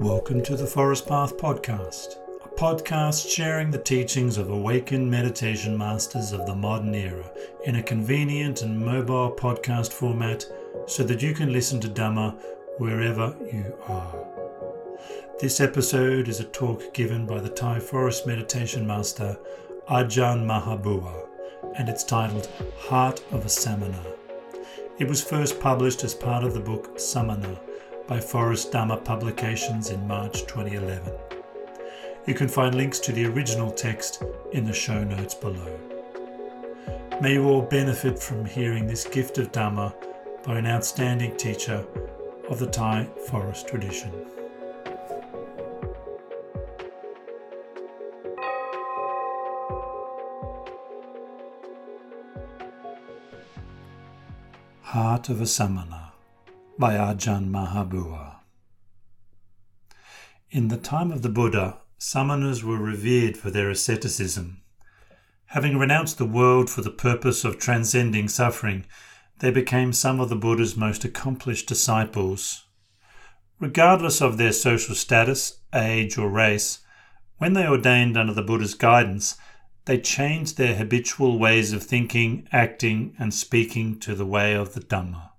Welcome to the Forest Path Podcast, a podcast sharing the teachings of awakened meditation masters of the modern era in a convenient and mobile podcast format so that you can listen to Dhamma wherever you are. This episode is a talk given by the Thai forest meditation master Ajahn Maha Boowa and it's titled Heart of a Samana. It was first published as part of the book Samana by Forest Dhamma Publications in March 2011. You can find links to the original text in the show notes below. May you all benefit from hearing this gift of Dhamma by an outstanding teacher of the Thai forest tradition. Heart of a Samana by Ajahn Maha Boowa. In the time of the Buddha, samanas were revered for their asceticism. Having renounced the world for the purpose of transcending suffering, they became some of the Buddha's most accomplished disciples. Regardless of their social status, age, or race, when they ordained under the Buddha's guidance, they changed their habitual ways of thinking, acting, and speaking to the way of the Dhamma.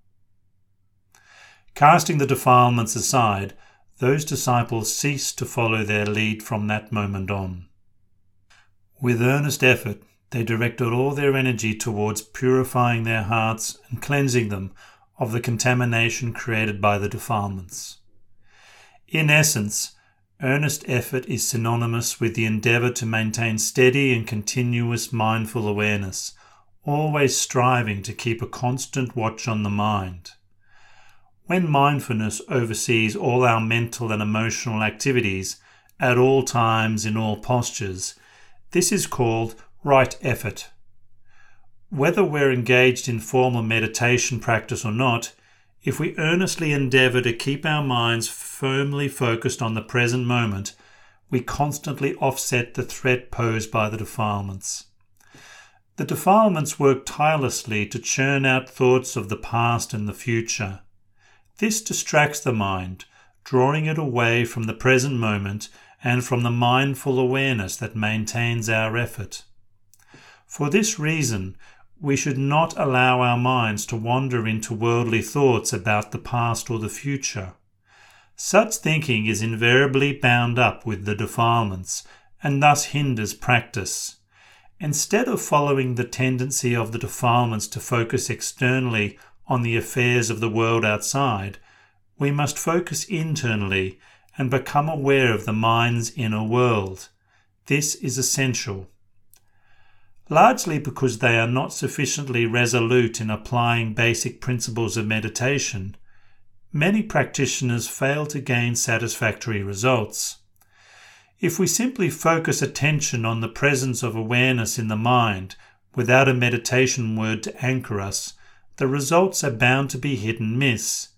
Casting the defilements aside, those disciples ceased to follow their lead from that moment on. With earnest effort, they directed all their energy towards purifying their hearts and cleansing them of the contamination created by the defilements. In essence, earnest effort is synonymous with the endeavor to maintain steady and continuous mindful awareness, always striving to keep a constant watch on the mind. When mindfulness oversees all our mental and emotional activities at all times in all postures, this is called right effort. Whether we're engaged in formal meditation practice or not, if we earnestly endeavour to keep our minds firmly focused on the present moment, we constantly offset the threat posed by the defilements. The defilements work tirelessly to churn out thoughts of the past and the future. This distracts the mind, drawing it away from the present moment and from the mindful awareness that maintains our effort. For this reason, we should not allow our minds to wander into worldly thoughts about the past or the future. Such thinking is invariably bound up with the defilements and thus hinders practice. Instead of following the tendency of the defilements to focus externally on the affairs of the world outside, we must focus internally and become aware of the mind's inner world. This is essential. Largely because they are not sufficiently resolute in applying basic principles of meditation, many practitioners fail to gain satisfactory results. If we simply focus attention on the presence of awareness in the mind without a meditation word to anchor us, the results are bound to be hit and miss.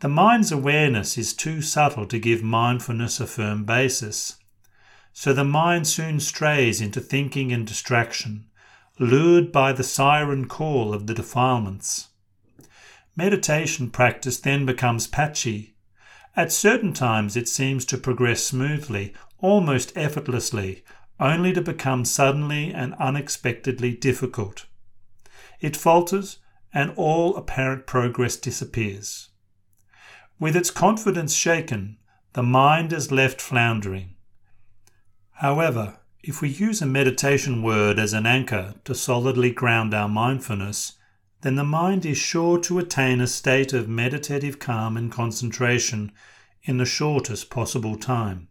The mind's awareness is too subtle to give mindfulness a firm basis. So the mind soon strays into thinking and distraction, lured by the siren call of the defilements. Meditation practice then becomes patchy. At certain times it seems to progress smoothly, almost effortlessly, only to become suddenly and unexpectedly difficult. It falters and all apparent progress disappears. With its confidence shaken, the mind is left floundering. However, if we use a meditation word as an anchor to solidly ground our mindfulness, then the mind is sure to attain a state of meditative calm and concentration in the shortest possible time.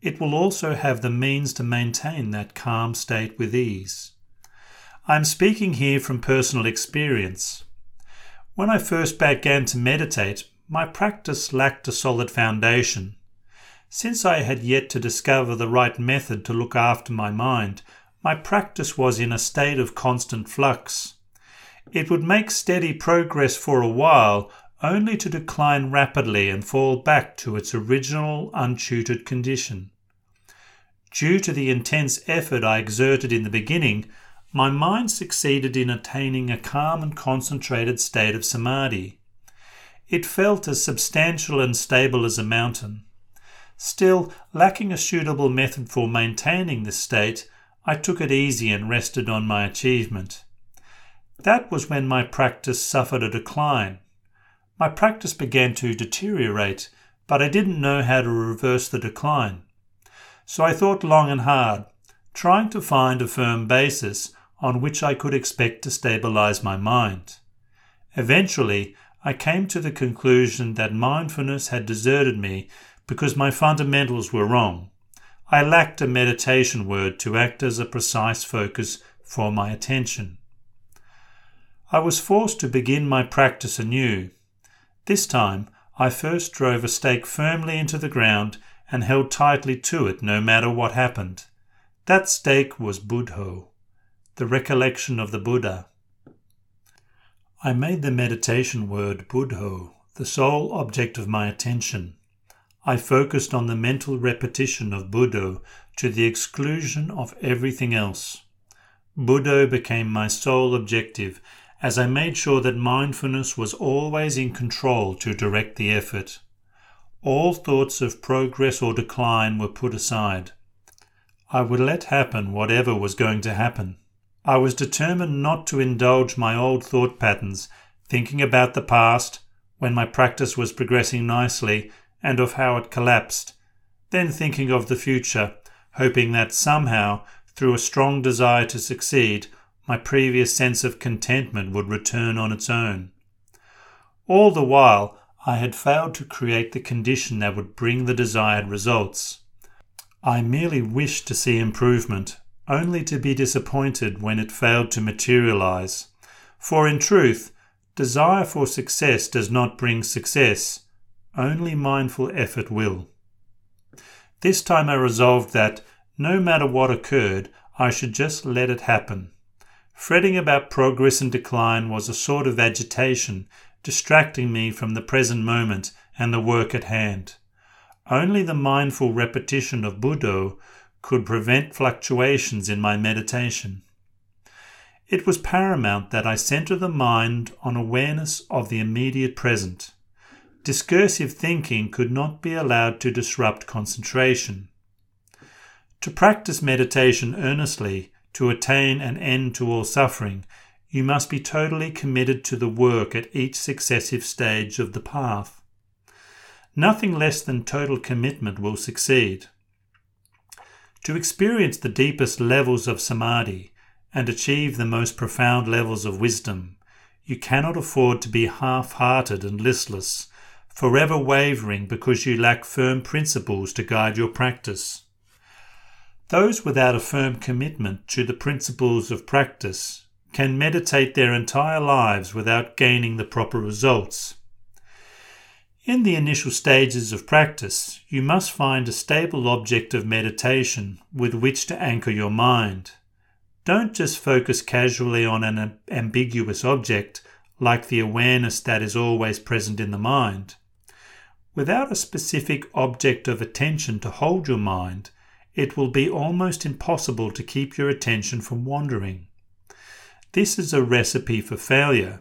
It will also have the means to maintain that calm state with ease. I am speaking here from personal experience. When I first began to meditate, my practice lacked a solid foundation. Since I had yet to discover the right method to look after my mind, my practice was in a state of constant flux. It would make steady progress for a while, only to decline rapidly and fall back to its original untutored condition. Due to the intense effort I exerted in the beginning, my mind succeeded in attaining a calm and concentrated state of samadhi. It felt as substantial and stable as a mountain. Still, lacking a suitable method for maintaining this state, I took it easy and rested on my achievement. That was when my practice suffered a decline. My practice began to deteriorate, but I didn't know how to reverse the decline. So I thought long and hard, trying to find a firm basis on which I could expect to stabilize my mind. Eventually, I came to the conclusion that mindfulness had deserted me because my fundamentals were wrong. I lacked a meditation word to act as a precise focus for my attention. I was forced to begin my practice anew. This time, I first drove a stake firmly into the ground and held tightly to it no matter what happened. That stake was Buddho, the recollection of the Buddha. I made the meditation word Buddho the sole object of my attention. I focused on the mental repetition of Buddho to the exclusion of everything else. Buddho became my sole objective as I made sure that mindfulness was always in control to direct the effort. All thoughts of progress or decline were put aside. I would let happen whatever was going to happen. I was determined not to indulge my old thought patterns, thinking about the past, when my practice was progressing nicely, and of how it collapsed, then thinking of the future, hoping that somehow, through a strong desire to succeed, my previous sense of contentment would return on its own. All the while, I had failed to create the condition that would bring the desired results. I merely wished to see improvement, only to be disappointed when it failed to materialize. For in truth, desire for success does not bring success, only mindful effort will. This time I resolved that, no matter what occurred, I should just let it happen. Fretting about progress and decline was a sort of agitation, distracting me from the present moment and the work at hand. Only the mindful repetition of Buddho could prevent fluctuations in my meditation. It was paramount that I center the mind on awareness of the immediate present. Discursive thinking could not be allowed to disrupt concentration. To practice meditation earnestly, to attain an end to all suffering, you must be totally committed to the work at each successive stage of the path. Nothing less than total commitment will succeed. To experience the deepest levels of samadhi and achieve the most profound levels of wisdom, you cannot afford to be half hearted and listless forever wavering because you lack firm principles to guide your practice. Those without a firm commitment to the principles of practice can meditate their entire lives without gaining the proper results. In the initial stages of practice, you must find a stable object of meditation with which to anchor your mind. Don't just focus casually on an ambiguous object like the awareness that is always present in the mind. Without a specific object of attention to hold your mind, it will be almost impossible to keep your attention from wandering. This is a recipe for failure.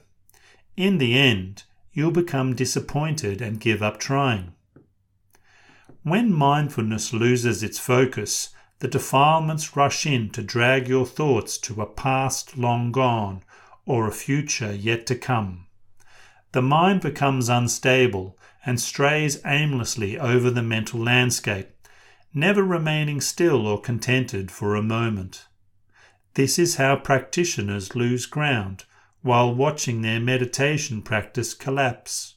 In the end, you'll become disappointed and give up trying. When mindfulness loses its focus, the defilements rush in to drag your thoughts to a past long gone or a future yet to come. The mind becomes unstable and strays aimlessly over the mental landscape, never remaining still or contented for a moment. This is how practitioners lose ground while watching their meditation practice collapse.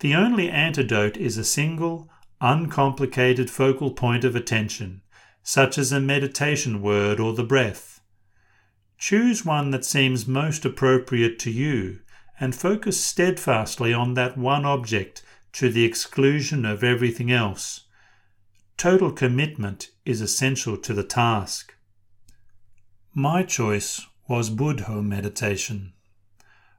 The only antidote is a single, uncomplicated focal point of attention, such as a meditation word or the breath. Choose one that seems most appropriate to you and focus steadfastly on that one object to the exclusion of everything else. Total commitment is essential to the task. My choice was Buddho meditation.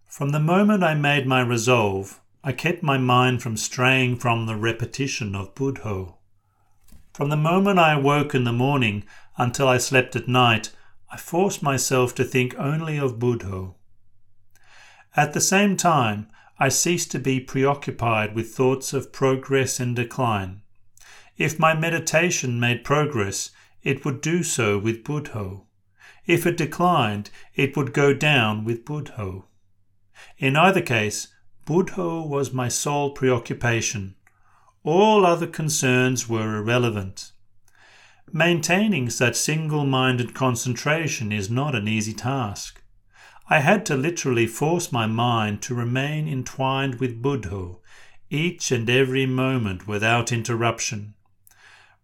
From the moment I made my resolve, I kept my mind from straying from the repetition of Buddho. From the moment I awoke in the morning until I slept at night, I forced myself to think only of Buddho. At the same time, I ceased to be preoccupied with thoughts of progress and decline. If my meditation made progress, it would do so with Buddho. If it declined, it would go down with Buddho. In either case, Buddho was my sole preoccupation. All other concerns were irrelevant. Maintaining such single minded concentration is not an easy task. I had to literally force my mind to remain entwined with Buddho each and every moment without interruption.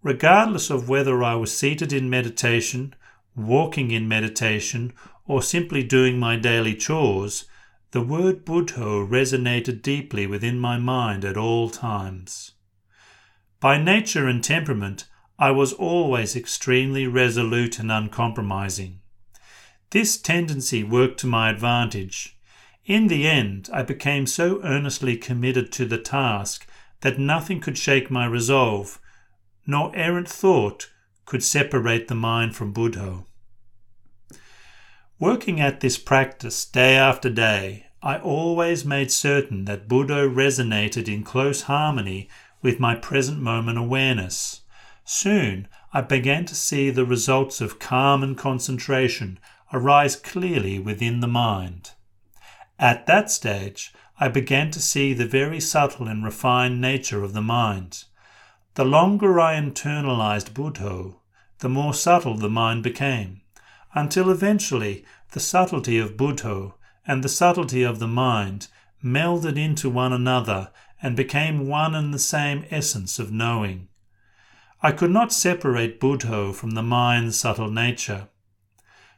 Regardless of whether I was seated in meditation, walking in meditation, or simply doing my daily chores, the word Buddho resonated deeply within my mind at all times. By nature and temperament, I was always extremely resolute and uncompromising. This tendency worked to my advantage. In the end, I became so earnestly committed to the task that nothing could shake my resolve, nor errant thought could separate the mind from Buddho. Working at this practice day after day, I always made certain that Buddho resonated in close harmony with my present moment awareness. Soon I began to see the results of calm and concentration arise clearly within the mind. At that stage, I began to see the very subtle and refined nature of the mind. The longer I internalized Buddho, the more subtle the mind became until eventually the subtlety of Buddho and the subtlety of the mind melded into one another and became one and the same essence of knowing. I could not separate Buddho from the mind's subtle nature.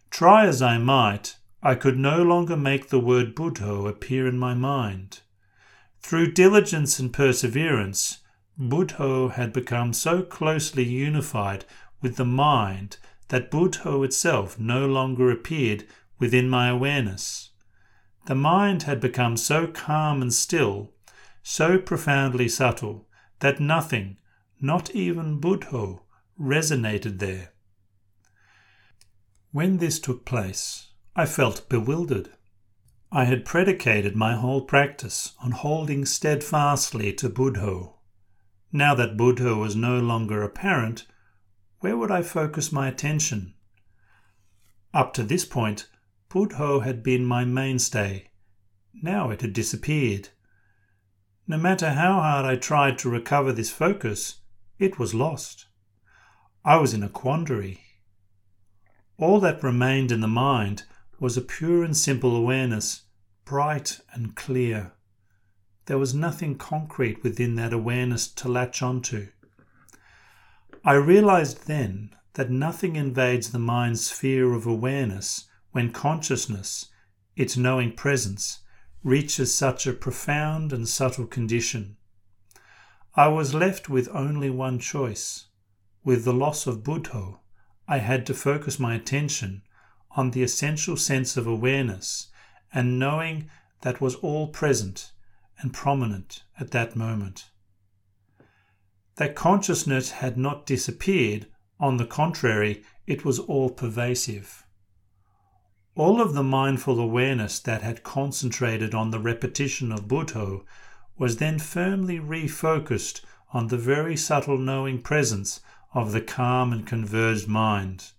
Try as I might, I could no longer make the word Buddho appear in my mind. Through diligence and perseverance, Buddho had become so closely unified with the mind that Buddho itself no longer appeared within my awareness. The mind had become so calm and still, so profoundly subtle, that nothing, not even Buddho, resonated there. When this took place, I felt bewildered. I had predicated my whole practice on holding steadfastly to Buddho. Now that Buddho was no longer apparent, where would I focus my attention? Up to this point, Buddho had been my mainstay. Now it had disappeared. No matter how hard I tried to recover this focus, it was lost. I was in a quandary. All that remained in the mind was a pure and simple awareness, bright and clear. There was nothing concrete within that awareness to latch onto. I realized then that nothing invades the mind's sphere of awareness when consciousness, its knowing presence, reaches such a profound and subtle condition. I was left with only one choice. With the loss of Buddho, I had to focus my attention on the essential sense of awareness and knowing that was all present and prominent at that moment that consciousness had not disappeared, on the contrary, it was all pervasive. All of the mindful awareness that had concentrated on the repetition of Buddho was then firmly refocused on the very subtle knowing presence of the calm and converged mind.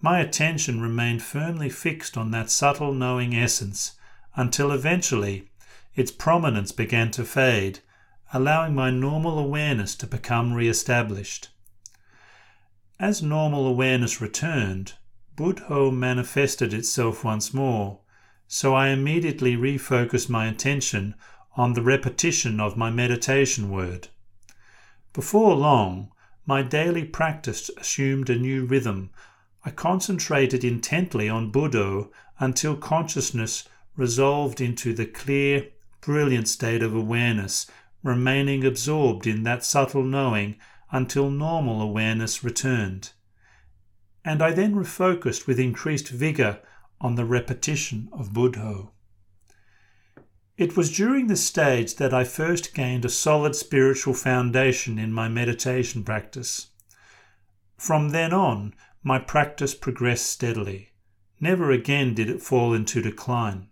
My attention remained firmly fixed on that subtle knowing essence until eventually its prominence began to fade allowing my normal awareness to become re established. As normal awareness returned, Buddho manifested itself once more, so I immediately refocused my attention on the repetition of my meditation word. Before long, my daily practice assumed a new rhythm. I concentrated intently on Buddho until consciousness resolved into the clear, brilliant state of awareness remaining absorbed in that subtle knowing until normal awareness returned. And I then refocused with increased vigour on the repetition of Buddho. It was during this stage that I first gained a solid spiritual foundation in my meditation practice. From then on, my practice progressed steadily. Never again did it fall into decline.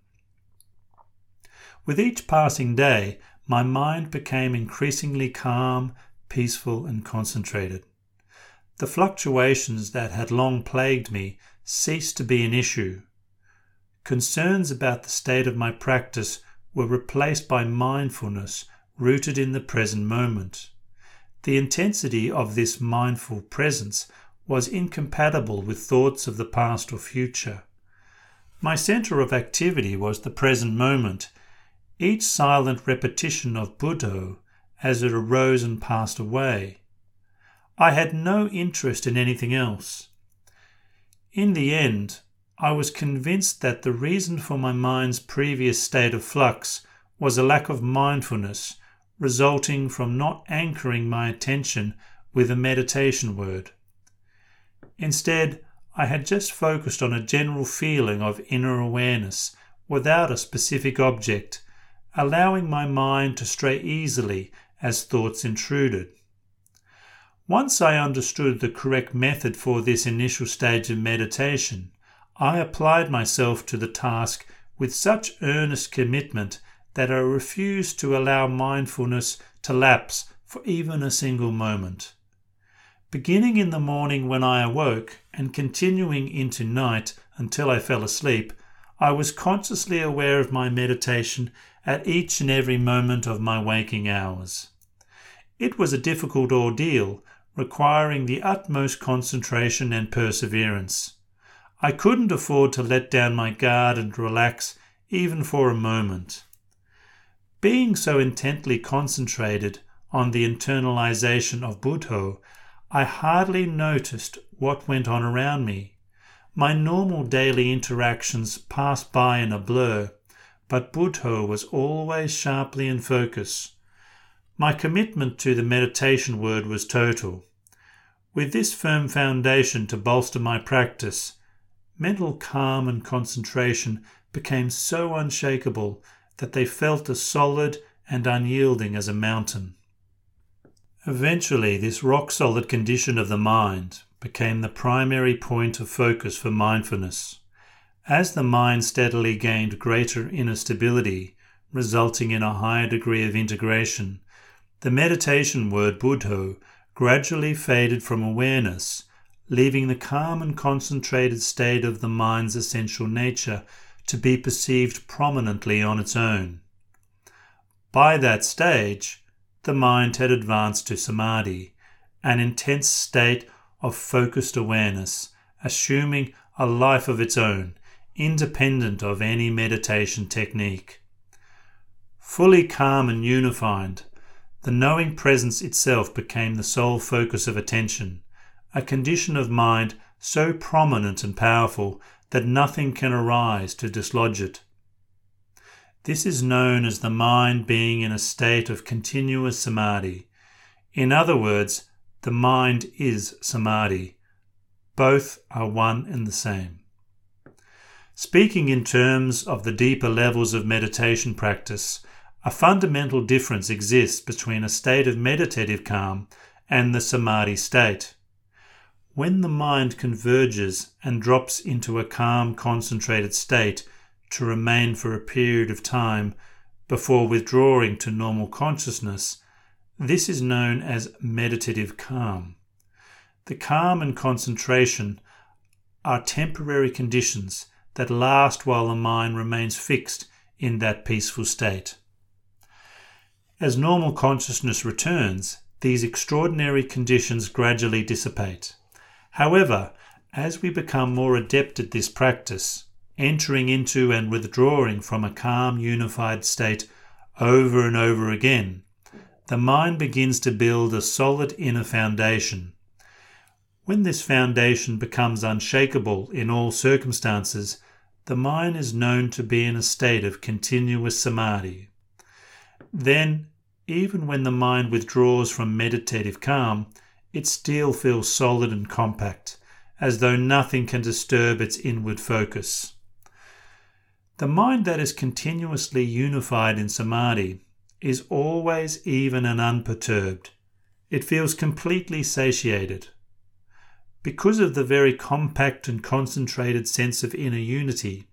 With each passing day, my mind became increasingly calm, peaceful and concentrated. The fluctuations that had long plagued me ceased to be an issue. Concerns about the state of my practice were replaced by mindfulness rooted in the present moment. The intensity of this mindful presence was incompatible with thoughts of the past or future. My center of activity was the present moment, each silent repetition of Buddho as it arose and passed away. I had no interest in anything else. In the end, I was convinced that the reason for my mind's previous state of flux was a lack of mindfulness resulting from not anchoring my attention with a meditation word. Instead, I had just focused on a general feeling of inner awareness without a specific object, allowing my mind to stray easily as thoughts intruded. Once I understood the correct method for this initial stage of meditation, I applied myself to the task with such earnest commitment that I refused to allow mindfulness to lapse for even a single moment. Beginning in the morning when I awoke and continuing into night until I fell asleep, I was consciously aware of my meditation at each and every moment of my waking hours. It was a difficult ordeal, requiring the utmost concentration and perseverance. I couldn't afford to let down my guard and relax even for a moment. Being so intently concentrated on the internalization of Buddho I hardly noticed what went on around me. My normal daily interactions passed by in a blur, but Buddho was always sharply in focus. My commitment to the meditation word was total. With this firm foundation to bolster my practice, mental calm and concentration became so unshakable that they felt as solid and unyielding as a mountain. Eventually, this rock solid condition of the mind became the primary point of focus for mindfulness. As the mind steadily gained greater inner stability, resulting in a higher degree of integration, the meditation word Buddho gradually faded from awareness, leaving the calm and concentrated state of the mind's essential nature to be perceived prominently on its own. By that stage, the mind had advanced to samadhi, an intense state of focused awareness, assuming a life of its own, independent of any meditation technique. Fully calm and unified, the knowing presence itself became the sole focus of attention, a condition of mind so prominent and powerful that nothing can arise to dislodge it. This is known as the mind being in a state of continuous samadhi. In other words, the mind is samadhi. Both are one and the same. Speaking in terms of the deeper levels of meditation practice, a fundamental difference exists between a state of meditative calm and the samadhi state. When the mind converges and drops into a calm, concentrated state, to remain for a period of time before withdrawing to normal consciousness, this is known as meditative calm. The calm and concentration are temporary conditions that last while the mind remains fixed in that peaceful state. As normal consciousness returns, these extraordinary conditions gradually dissipate. However, as we become more adept at this practice, entering into and withdrawing from a calm, unified state over and over again, the mind begins to build a solid inner foundation. When this foundation becomes unshakable in all circumstances, the mind is known to be in a state of continuous samadhi. Then, even when the mind withdraws from meditative calm, it still feels solid and compact, as though nothing can disturb its inward focus. The mind that is continuously unified in samadhi is always even and unperturbed. It feels completely satiated. Because of the very compact and concentrated sense of inner unity,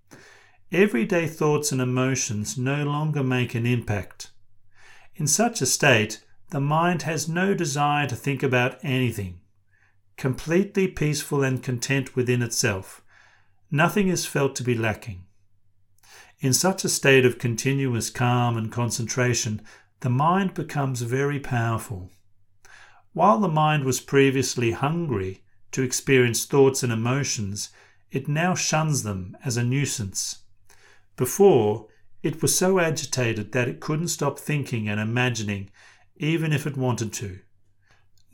everyday thoughts and emotions no longer make an impact. In such a state, the mind has no desire to think about anything. Completely peaceful and content within itself, nothing is felt to be lacking. In such a state of continuous calm and concentration, the mind becomes very powerful. While the mind was previously hungry to experience thoughts and emotions, it now shuns them as a nuisance. Before, it was so agitated that it couldn't stop thinking and imagining, even if it wanted to.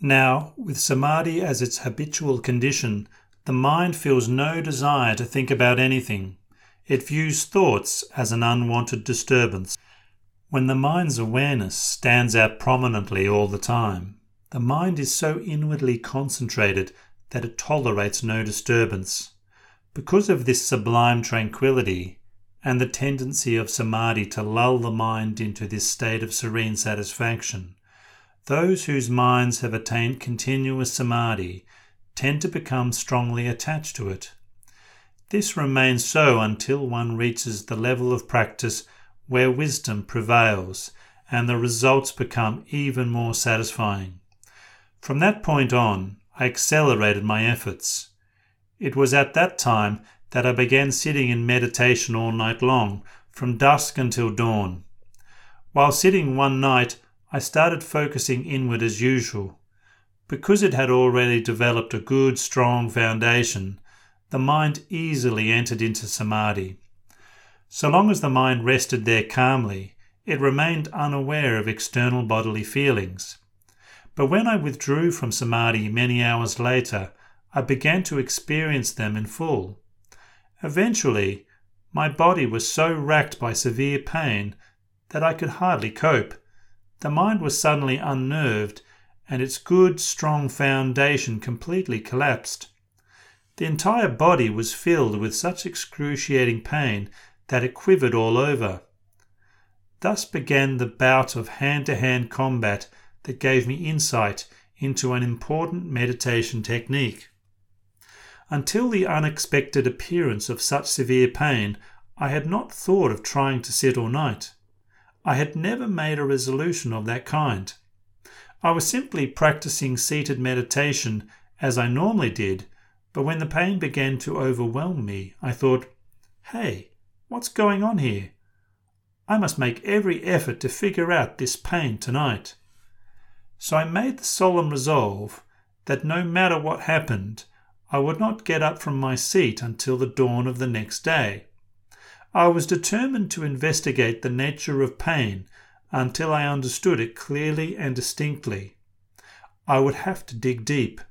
Now, with samadhi as its habitual condition, the mind feels no desire to think about anything. It views thoughts as an unwanted disturbance. When the mind's awareness stands out prominently all the time, the mind is so inwardly concentrated that it tolerates no disturbance. Because of this sublime tranquility and the tendency of samadhi to lull the mind into this state of serene satisfaction, those whose minds have attained continuous samadhi tend to become strongly attached to it. This remains so until one reaches the level of practice where wisdom prevails and the results become even more satisfying. From that point on, I accelerated my efforts. It was at that time that I began sitting in meditation all night long, from dusk until dawn. While sitting one night, I started focusing inward as usual. Because it had already developed a good, strong foundation, the mind easily entered into samadhi. So long as the mind rested there calmly, it remained unaware of external bodily feelings. But when I withdrew from samadhi many hours later, I began to experience them in full. Eventually, my body was so racked by severe pain that I could hardly cope. The mind was suddenly unnerved, and its good, strong foundation completely collapsed. The entire body was filled with such excruciating pain that it quivered all over. Thus began the bout of hand to hand combat that gave me insight into an important meditation technique. Until the unexpected appearance of such severe pain, I had not thought of trying to sit all night. I had never made a resolution of that kind. I was simply practicing seated meditation as I normally did but when the pain began to overwhelm me, I thought, hey, what's going on here? I must make every effort to figure out this pain tonight. So I made the solemn resolve that no matter what happened, I would not get up from my seat until the dawn of the next day. I was determined to investigate the nature of pain until I understood it clearly and distinctly. I would have to dig deep.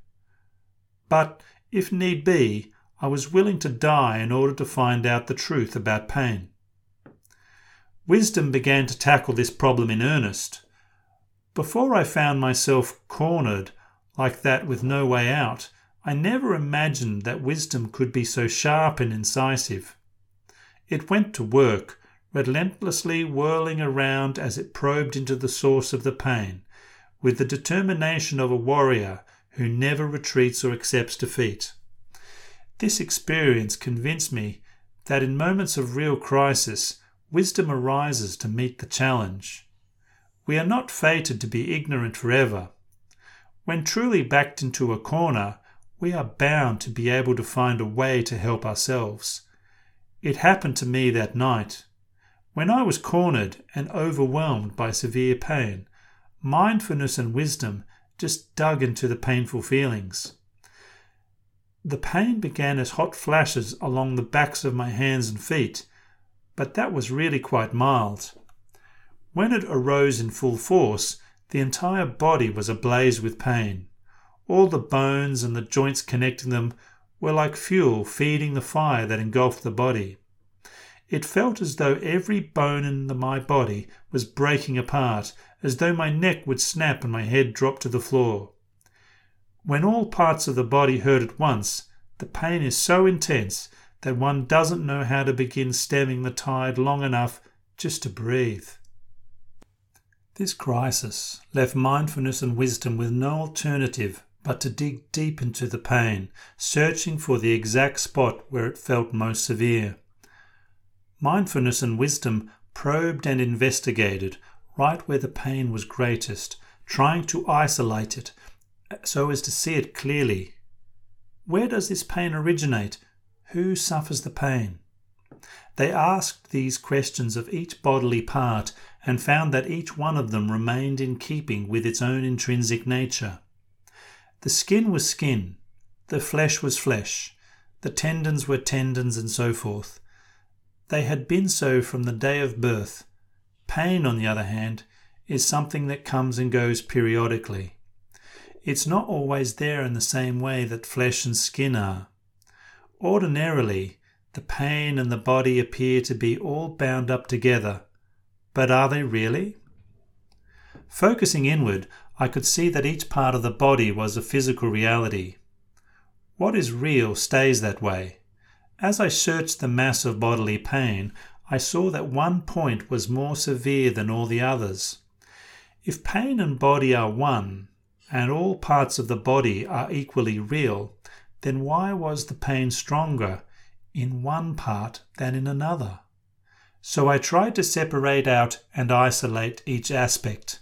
But if need be, I was willing to die in order to find out the truth about pain. Wisdom began to tackle this problem in earnest. Before I found myself cornered like that with no way out, I never imagined that wisdom could be so sharp and incisive. It went to work, relentlessly whirling around as it probed into the source of the pain, with the determination of a warrior who never retreats or accepts defeat. This experience convinced me that in moments of real crisis, wisdom arises to meet the challenge. We are not fated to be ignorant forever. When truly backed into a corner, we are bound to be able to find a way to help ourselves. It happened to me that night. When I was cornered and overwhelmed by severe pain, mindfulness and wisdom just dug into the painful feelings. The pain began as hot flashes along the backs of my hands and feet, but that was really quite mild. When it arose in full force, the entire body was ablaze with pain. All the bones and the joints connecting them were like fuel feeding the fire that engulfed the body. It felt as though every bone in the, my body was breaking apart, as though my neck would snap and my head drop to the floor. When all parts of the body hurt at once, the pain is so intense that one doesn't know how to begin stemming the tide long enough just to breathe. This crisis left mindfulness and wisdom with no alternative but to dig deep into the pain, searching for the exact spot where it felt most severe. Mindfulness and wisdom probed and investigated right where the pain was greatest trying to isolate it eh, so as to see it clearly. Where does this pain originate? Who suffers the pain? They asked these questions of each bodily part and found that each one of them remained in keeping with its own intrinsic nature. The skin was skin, the flesh was flesh, the tendons were tendons, and so forth. They had been so from the day of birth. Pain, on the other hand, is something that comes and goes periodically. It's not always there in the same way that flesh and skin are. Ordinarily, the pain and the body appear to be all bound up together, but are they really? Focusing inward, I could see that each part of the body was a physical reality. What is real stays that way. As I searched the mass of bodily pain, I saw that one point was more severe than all the others. If pain and body are one, and all parts of the body are equally real, then why was the pain stronger in one part than in another? So I tried to separate out and isolate each aspect.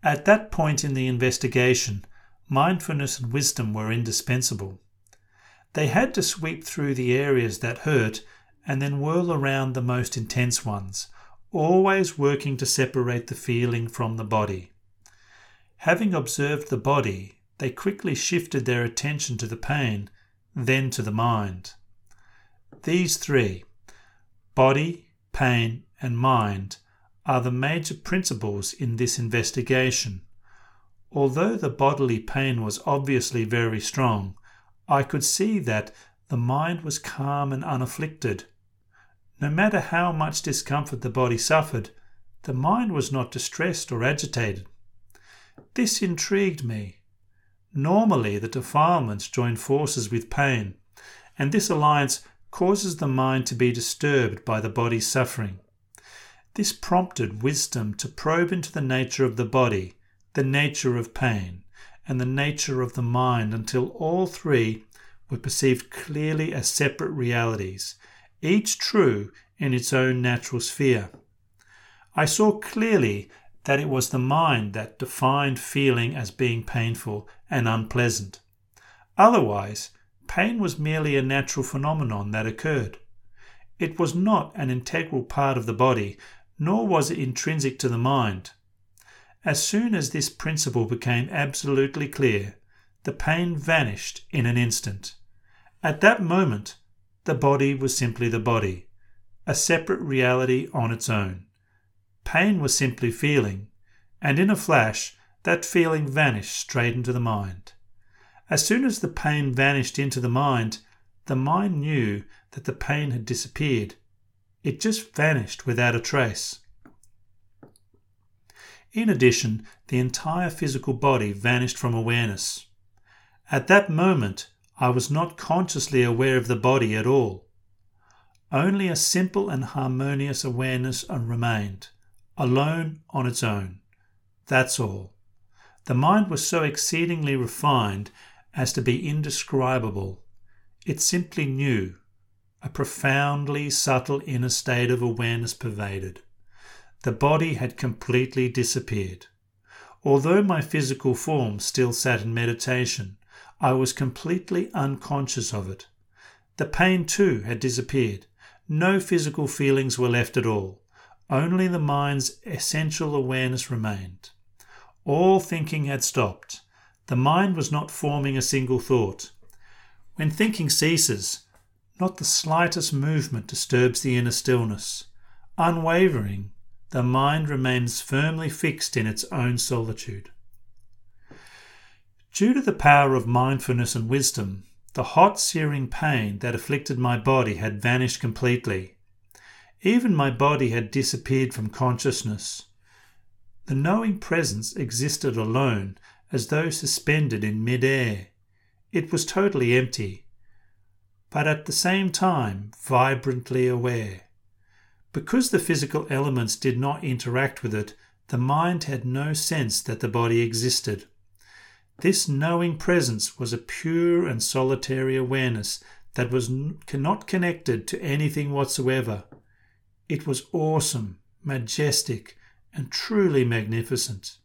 At that point in the investigation, mindfulness and wisdom were indispensable. They had to sweep through the areas that hurt and then whirl around the most intense ones, always working to separate the feeling from the body. Having observed the body, they quickly shifted their attention to the pain, then to the mind. These three body, pain, and mind are the major principles in this investigation. Although the bodily pain was obviously very strong, I could see that the mind was calm and unafflicted. No matter how much discomfort the body suffered, the mind was not distressed or agitated. This intrigued me. Normally, the defilements join forces with pain, and this alliance causes the mind to be disturbed by the body's suffering. This prompted wisdom to probe into the nature of the body, the nature of pain, and the nature of the mind until all three were perceived clearly as separate realities, each true in its own natural sphere. I saw clearly that it was the mind that defined feeling as being painful and unpleasant. Otherwise, pain was merely a natural phenomenon that occurred. It was not an integral part of the body, nor was it intrinsic to the mind. As soon as this principle became absolutely clear, the pain vanished in an instant. At that moment, the body was simply the body, a separate reality on its own. Pain was simply feeling, and in a flash, that feeling vanished straight into the mind. As soon as the pain vanished into the mind, the mind knew that the pain had disappeared. It just vanished without a trace. In addition, the entire physical body vanished from awareness. At that moment, I was not consciously aware of the body at all. Only a simple and harmonious awareness remained, alone on its own. That's all. The mind was so exceedingly refined as to be indescribable. It simply knew. A profoundly subtle inner state of awareness pervaded. The body had completely disappeared. Although my physical form still sat in meditation, I was completely unconscious of it. The pain, too, had disappeared. No physical feelings were left at all. Only the mind's essential awareness remained. All thinking had stopped. The mind was not forming a single thought. When thinking ceases, not the slightest movement disturbs the inner stillness. Unwavering, the mind remains firmly fixed in its own solitude. Due to the power of mindfulness and wisdom, the hot, searing pain that afflicted my body had vanished completely. Even my body had disappeared from consciousness. The knowing presence existed alone, as though suspended in mid air. It was totally empty, but at the same time vibrantly aware. Because the physical elements did not interact with it, the mind had no sense that the body existed. This knowing presence was a pure and solitary awareness that was not connected to anything whatsoever. It was awesome, majestic, and truly magnificent.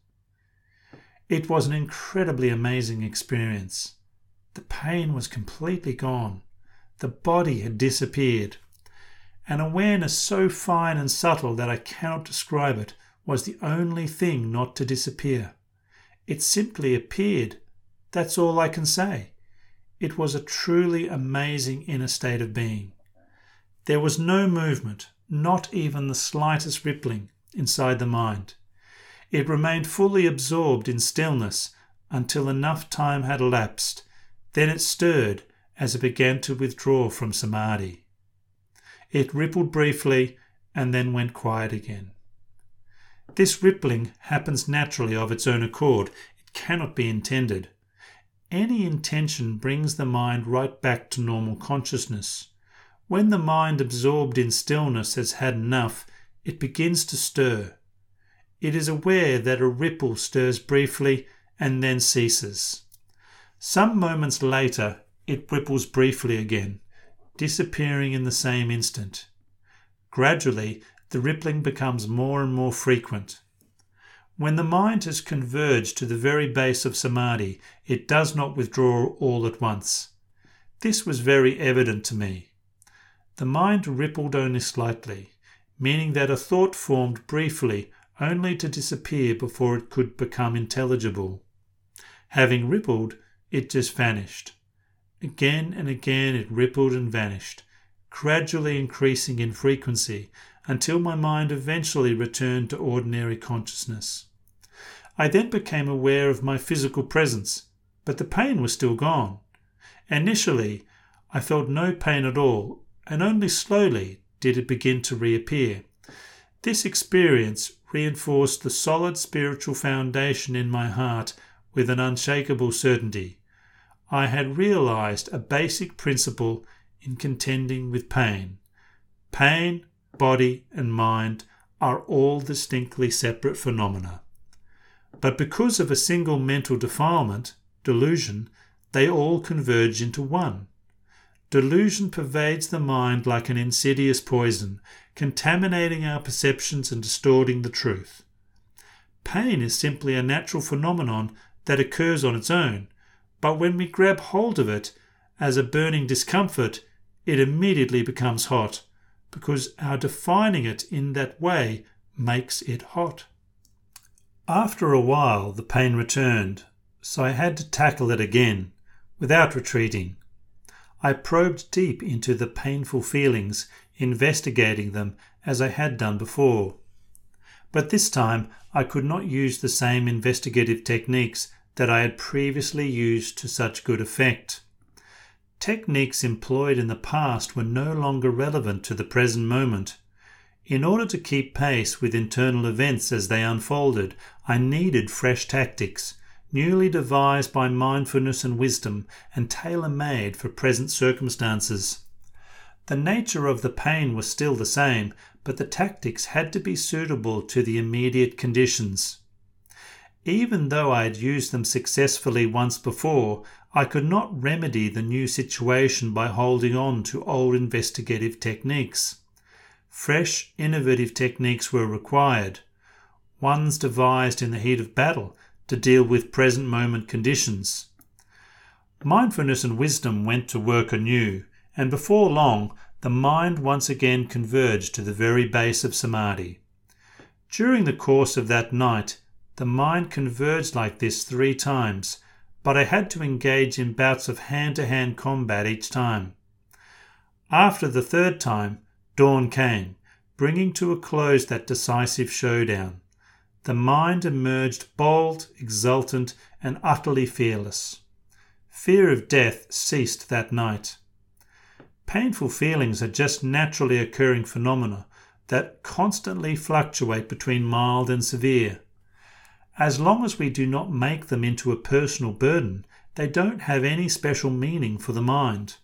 It was an incredibly amazing experience. The pain was completely gone. The body had disappeared. An awareness so fine and subtle that I cannot describe it was the only thing not to disappear. It simply appeared. That's all I can say. It was a truly amazing inner state of being. There was no movement, not even the slightest rippling, inside the mind. It remained fully absorbed in stillness until enough time had elapsed. Then it stirred as it began to withdraw from samadhi. It rippled briefly and then went quiet again. This rippling happens naturally of its own accord. It cannot be intended. Any intention brings the mind right back to normal consciousness. When the mind absorbed in stillness has had enough, it begins to stir. It is aware that a ripple stirs briefly and then ceases. Some moments later, it ripples briefly again, disappearing in the same instant. Gradually, the rippling becomes more and more frequent. When the mind has converged to the very base of samadhi, it does not withdraw all at once. This was very evident to me. The mind rippled only slightly, meaning that a thought formed briefly only to disappear before it could become intelligible. Having rippled, it just vanished. Again and again it rippled and vanished, gradually increasing in frequency until my mind eventually returned to ordinary consciousness. I then became aware of my physical presence, but the pain was still gone. Initially, I felt no pain at all and only slowly did it begin to reappear. This experience reinforced the solid spiritual foundation in my heart with an unshakable certainty. I had realized a basic principle in contending with pain. Pain, body, and mind are all distinctly separate phenomena. But because of a single mental defilement, delusion, they all converge into one. Delusion pervades the mind like an insidious poison, contaminating our perceptions and distorting the truth. Pain is simply a natural phenomenon that occurs on its own, but when we grab hold of it as a burning discomfort, it immediately becomes hot, because our defining it in that way makes it hot. After a while, the pain returned, so I had to tackle it again, without retreating. I probed deep into the painful feelings, investigating them as I had done before. But this time I could not use the same investigative techniques that I had previously used to such good effect. Techniques employed in the past were no longer relevant to the present moment. In order to keep pace with internal events as they unfolded, I needed fresh tactics, newly devised by mindfulness and wisdom and tailor made for present circumstances. The nature of the pain was still the same, but the tactics had to be suitable to the immediate conditions. Even though I had used them successfully once before, I could not remedy the new situation by holding on to old investigative techniques. Fresh, innovative techniques were required, ones devised in the heat of battle to deal with present moment conditions. Mindfulness and wisdom went to work anew, and before long the mind once again converged to the very base of samadhi. During the course of that night, the mind converged like this three times, but I had to engage in bouts of hand to hand combat each time. After the third time, dawn came, bringing to a close that decisive showdown the mind emerged bold, exultant, and utterly fearless. Fear of death ceased that night. Painful feelings are just naturally occurring phenomena that constantly fluctuate between mild and severe. As long as we do not make them into a personal burden, they don't have any special meaning for the mind.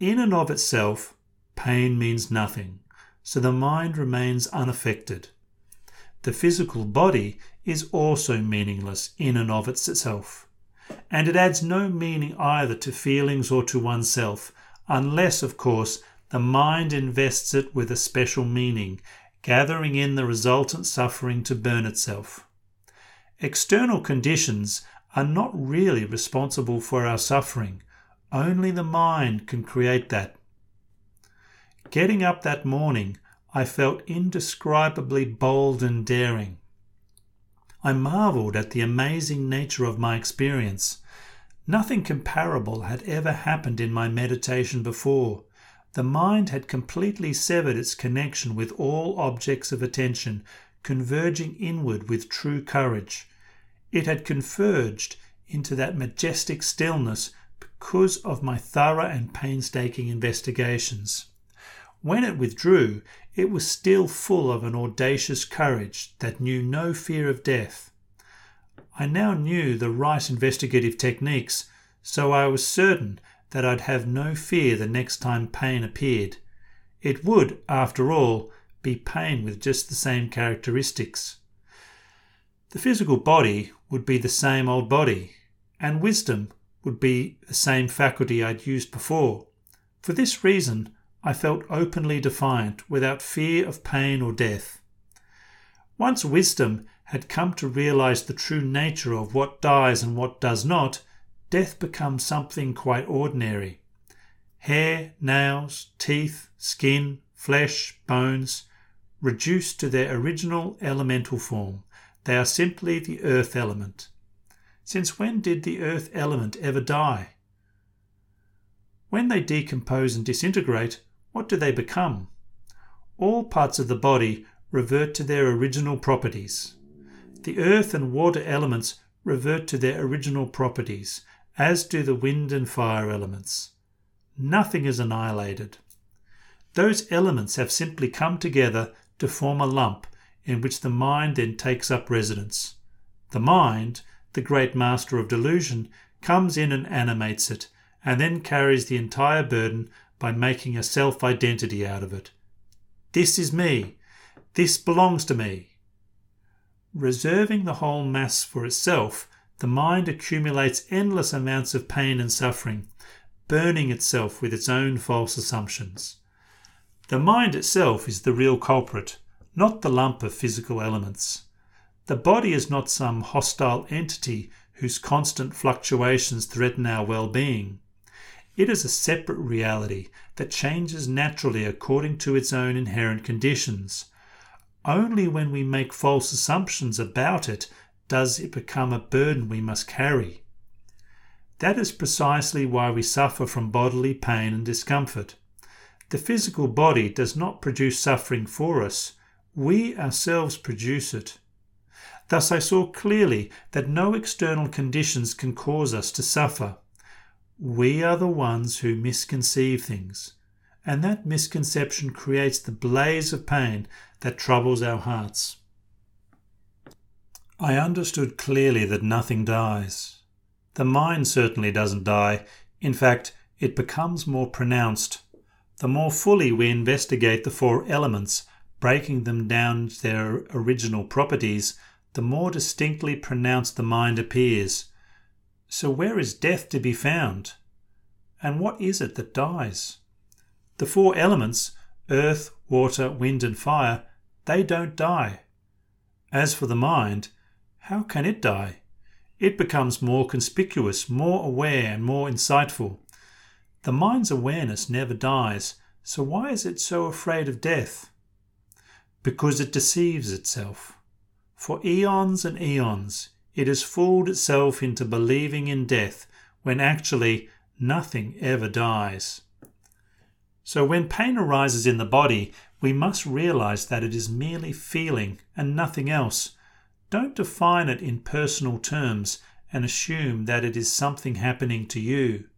In and of itself, pain means nothing, so the mind remains unaffected. The physical body is also meaningless in and of itself, and it adds no meaning either to feelings or to oneself, unless, of course, the mind invests it with a special meaning, gathering in the resultant suffering to burn itself. External conditions are not really responsible for our suffering. Only the mind can create that. Getting up that morning, I felt indescribably bold and daring. I marveled at the amazing nature of my experience. Nothing comparable had ever happened in my meditation before. The mind had completely severed its connection with all objects of attention, converging inward with true courage. It had converged into that majestic stillness because of my thorough and painstaking investigations. When it withdrew, it was still full of an audacious courage that knew no fear of death. I now knew the right investigative techniques, so I was certain that I'd have no fear the next time pain appeared. It would, after all, be pain with just the same characteristics. The physical body would be the same old body, and wisdom would be the same faculty I'd used before. For this reason, I felt openly defiant, without fear of pain or death. Once wisdom had come to realize the true nature of what dies and what does not, death becomes something quite ordinary. Hair, nails, teeth, skin, flesh, bones, reduced to their original elemental form. They are simply the earth element. Since when did the earth element ever die? When they decompose and disintegrate, what do they become? All parts of the body revert to their original properties. The earth and water elements revert to their original properties, as do the wind and fire elements. Nothing is annihilated. Those elements have simply come together to form a lump in which the mind then takes up residence. The mind, the great master of delusion, comes in and animates it, and then carries the entire burden by making a self identity out of it. This is me. This belongs to me. Reserving the whole mass for itself the mind accumulates endless amounts of pain and suffering, burning itself with its own false assumptions. The mind itself is the real culprit, not the lump of physical elements. The body is not some hostile entity whose constant fluctuations threaten our well being. It is a separate reality that changes naturally according to its own inherent conditions. Only when we make false assumptions about it does it become a burden we must carry. That is precisely why we suffer from bodily pain and discomfort. The physical body does not produce suffering for us, we ourselves produce it. Thus, I saw clearly that no external conditions can cause us to suffer. We are the ones who misconceive things, and that misconception creates the blaze of pain that troubles our hearts. I understood clearly that nothing dies. The mind certainly doesn't die. In fact, it becomes more pronounced. The more fully we investigate the four elements, breaking them down to their original properties, the more distinctly pronounced the mind appears. So, where is death to be found? And what is it that dies? The four elements earth, water, wind, and fire they don't die. As for the mind, how can it die? It becomes more conspicuous, more aware, and more insightful. The mind's awareness never dies, so why is it so afraid of death? Because it deceives itself. For eons and eons, it has fooled itself into believing in death when actually nothing ever dies. So when pain arises in the body, we must realize that it is merely feeling and nothing else don't define it in personal terms and assume that it is something happening to you.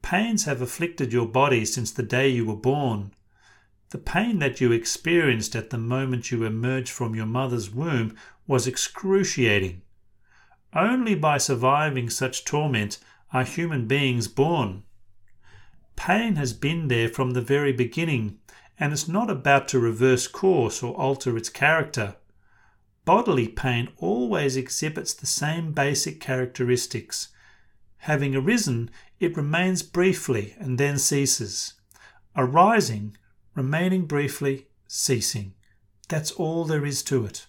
Pains have afflicted your body since the day you were born. The pain that you experienced at the moment you emerged from your mother's womb was excruciating. Only by surviving such torment are human beings born. Pain has been there from the very beginning and is not about to reverse course or alter its character bodily pain always exhibits the same basic characteristics. Having arisen, it remains briefly and then ceases. Arising, remaining briefly, ceasing. That's all there is to it.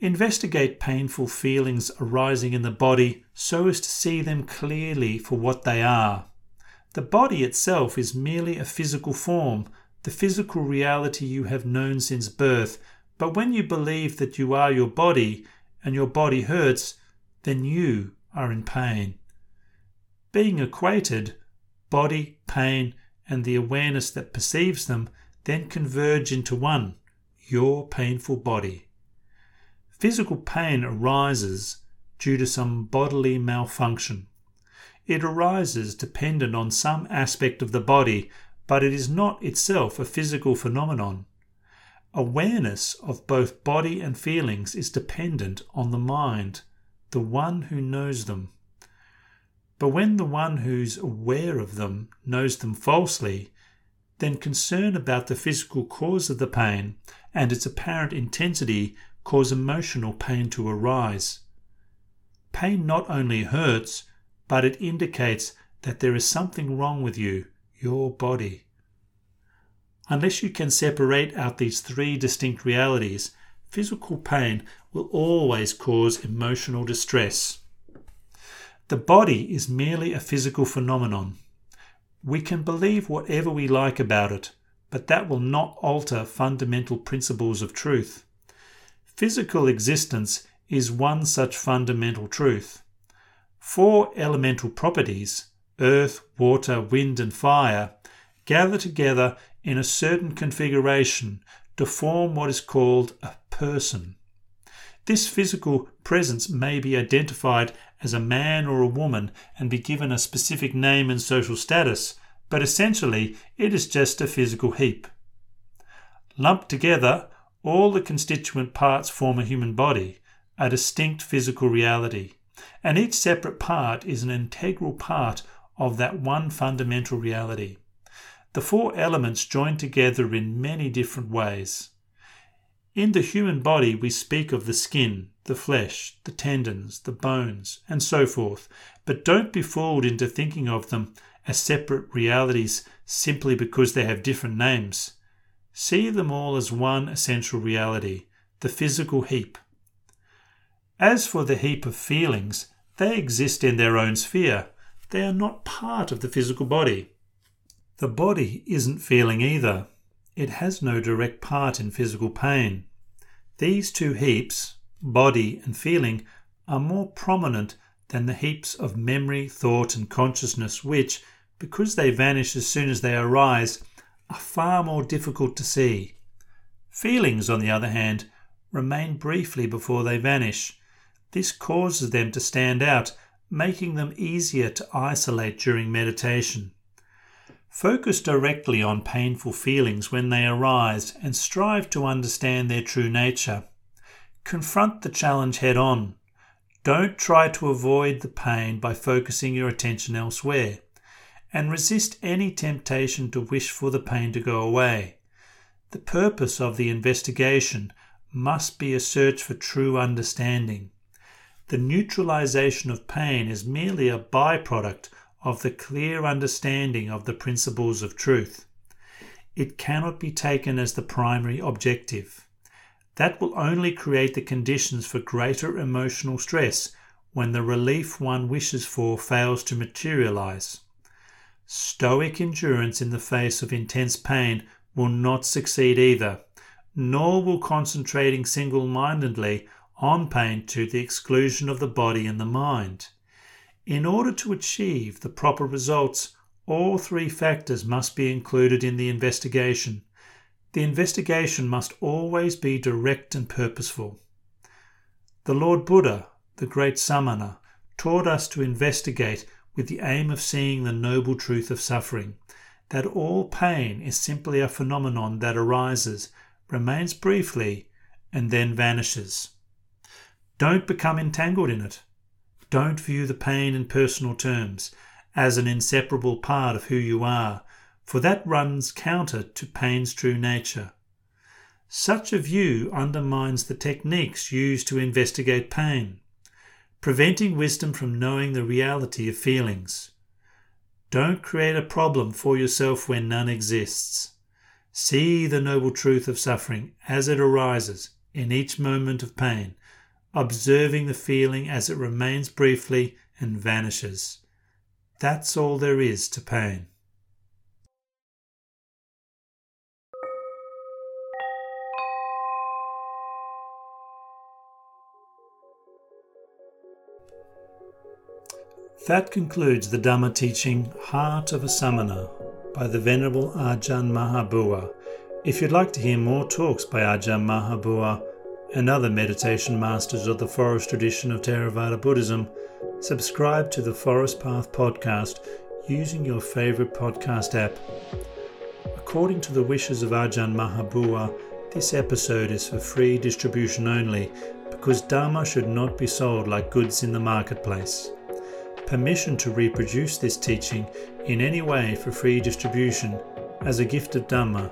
Investigate painful feelings arising in the body so as to see them clearly for what they are. The body itself is merely a physical form, the physical reality you have known since birth. But when you believe that you are your body and your body hurts, then you are in pain. Being equated, body, pain, and the awareness that perceives them then converge into one, your painful body. Physical pain arises due to some bodily malfunction. It arises dependent on some aspect of the body, but it is not itself a physical phenomenon. Awareness of both body and feelings is dependent on the mind, the one who knows them. But when the one who's aware of them knows them falsely, then concern about the physical cause of the pain and its apparent intensity cause emotional pain to arise. Pain not only hurts, but it indicates that there is something wrong with you, your body. Unless you can separate out these three distinct realities, physical pain will always cause emotional distress. The body is merely a physical phenomenon. We can believe whatever we like about it, but that will not alter fundamental principles of truth. Physical existence is one such fundamental truth. Four elemental properties earth, water, wind, and fire gather together in a certain configuration to form what is called a person. This physical presence may be identified as a man or a woman and be given a specific name and social status, but essentially it is just a physical heap. Lumped together, all the constituent parts form a human body, a distinct physical reality, and each separate part is an integral part of that one fundamental reality. The four elements join together in many different ways. In the human body, we speak of the skin, the flesh, the tendons, the bones, and so forth, but don't be fooled into thinking of them as separate realities simply because they have different names. See them all as one essential reality, the physical heap. As for the heap of feelings, they exist in their own sphere. They are not part of the physical body. The body isn't feeling either. It has no direct part in physical pain. These two heaps, body and feeling, are more prominent than the heaps of memory, thought, and consciousness, which, because they vanish as soon as they arise, are far more difficult to see. Feelings, on the other hand, remain briefly before they vanish. This causes them to stand out, making them easier to isolate during meditation. Focus directly on painful feelings when they arise and strive to understand their true nature. Confront the challenge head on. Don't try to avoid the pain by focusing your attention elsewhere and resist any temptation to wish for the pain to go away. The purpose of the investigation must be a search for true understanding. The neutralization of pain is merely a byproduct of the clear understanding of the principles of truth. It cannot be taken as the primary objective. That will only create the conditions for greater emotional stress when the relief one wishes for fails to materialize. Stoic endurance in the face of intense pain will not succeed either, nor will concentrating single mindedly on pain to the exclusion of the body and the mind. In order to achieve the proper results, all three factors must be included in the investigation. The investigation must always be direct and purposeful. The Lord Buddha, the great Samana, taught us to investigate with the aim of seeing the noble truth of suffering, that all pain is simply a phenomenon that arises, remains briefly, and then vanishes. Don't become entangled in it. Don't view the pain in personal terms as an inseparable part of who you are, for that runs counter to pain's true nature. Such a view undermines the techniques used to investigate pain preventing wisdom from knowing the reality of feelings. Don't create a problem for yourself when none exists. See the noble truth of suffering as it arises in each moment of pain, observing the feeling as it remains briefly and vanishes. That's all there is to pain. That concludes the Dhamma teaching Heart of a Samana by the Venerable Ajahn Maha Boowa. If you'd like to hear more talks by Ajahn Maha Boowa and other meditation masters of the forest tradition of Theravada Buddhism, subscribe to the Forest Path podcast using your favorite podcast app. According to the wishes of Ajahn Maha Boowa, this episode is for free distribution only because Dharma should not be sold like goods in the marketplace. Permission to reproduce this teaching in any way for free distribution as a gift of Dhamma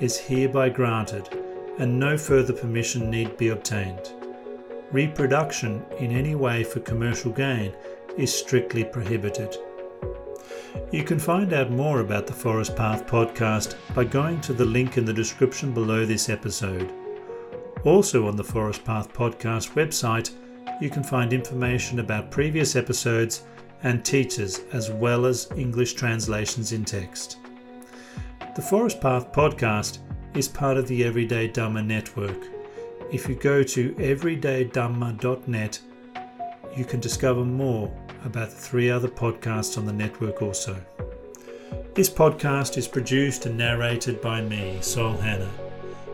is hereby granted and no further permission need be obtained. Reproduction in any way for commercial gain is strictly prohibited. You can find out more about the Forest Path podcast by going to the link in the description below this episode. Also, on the Forest Path podcast website, you can find information about previous episodes and teachers, as well as English translations in text. The Forest Path podcast is part of the Everyday Dhamma network. If you go to everydaydhamma.net, you can discover more about the three other podcasts on the network also. This podcast is produced and narrated by me, Sol Hanna.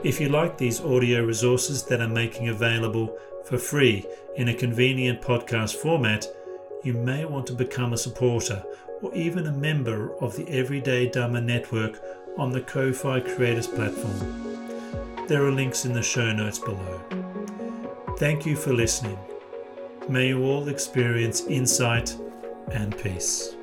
If you like these audio resources that I'm making available for free in a convenient podcast format, you may want to become a supporter or even a member of the Everyday Dhamma network on the Ko-Fi Creators platform. There are links in the show notes below. Thank you for listening. May you all experience insight and peace.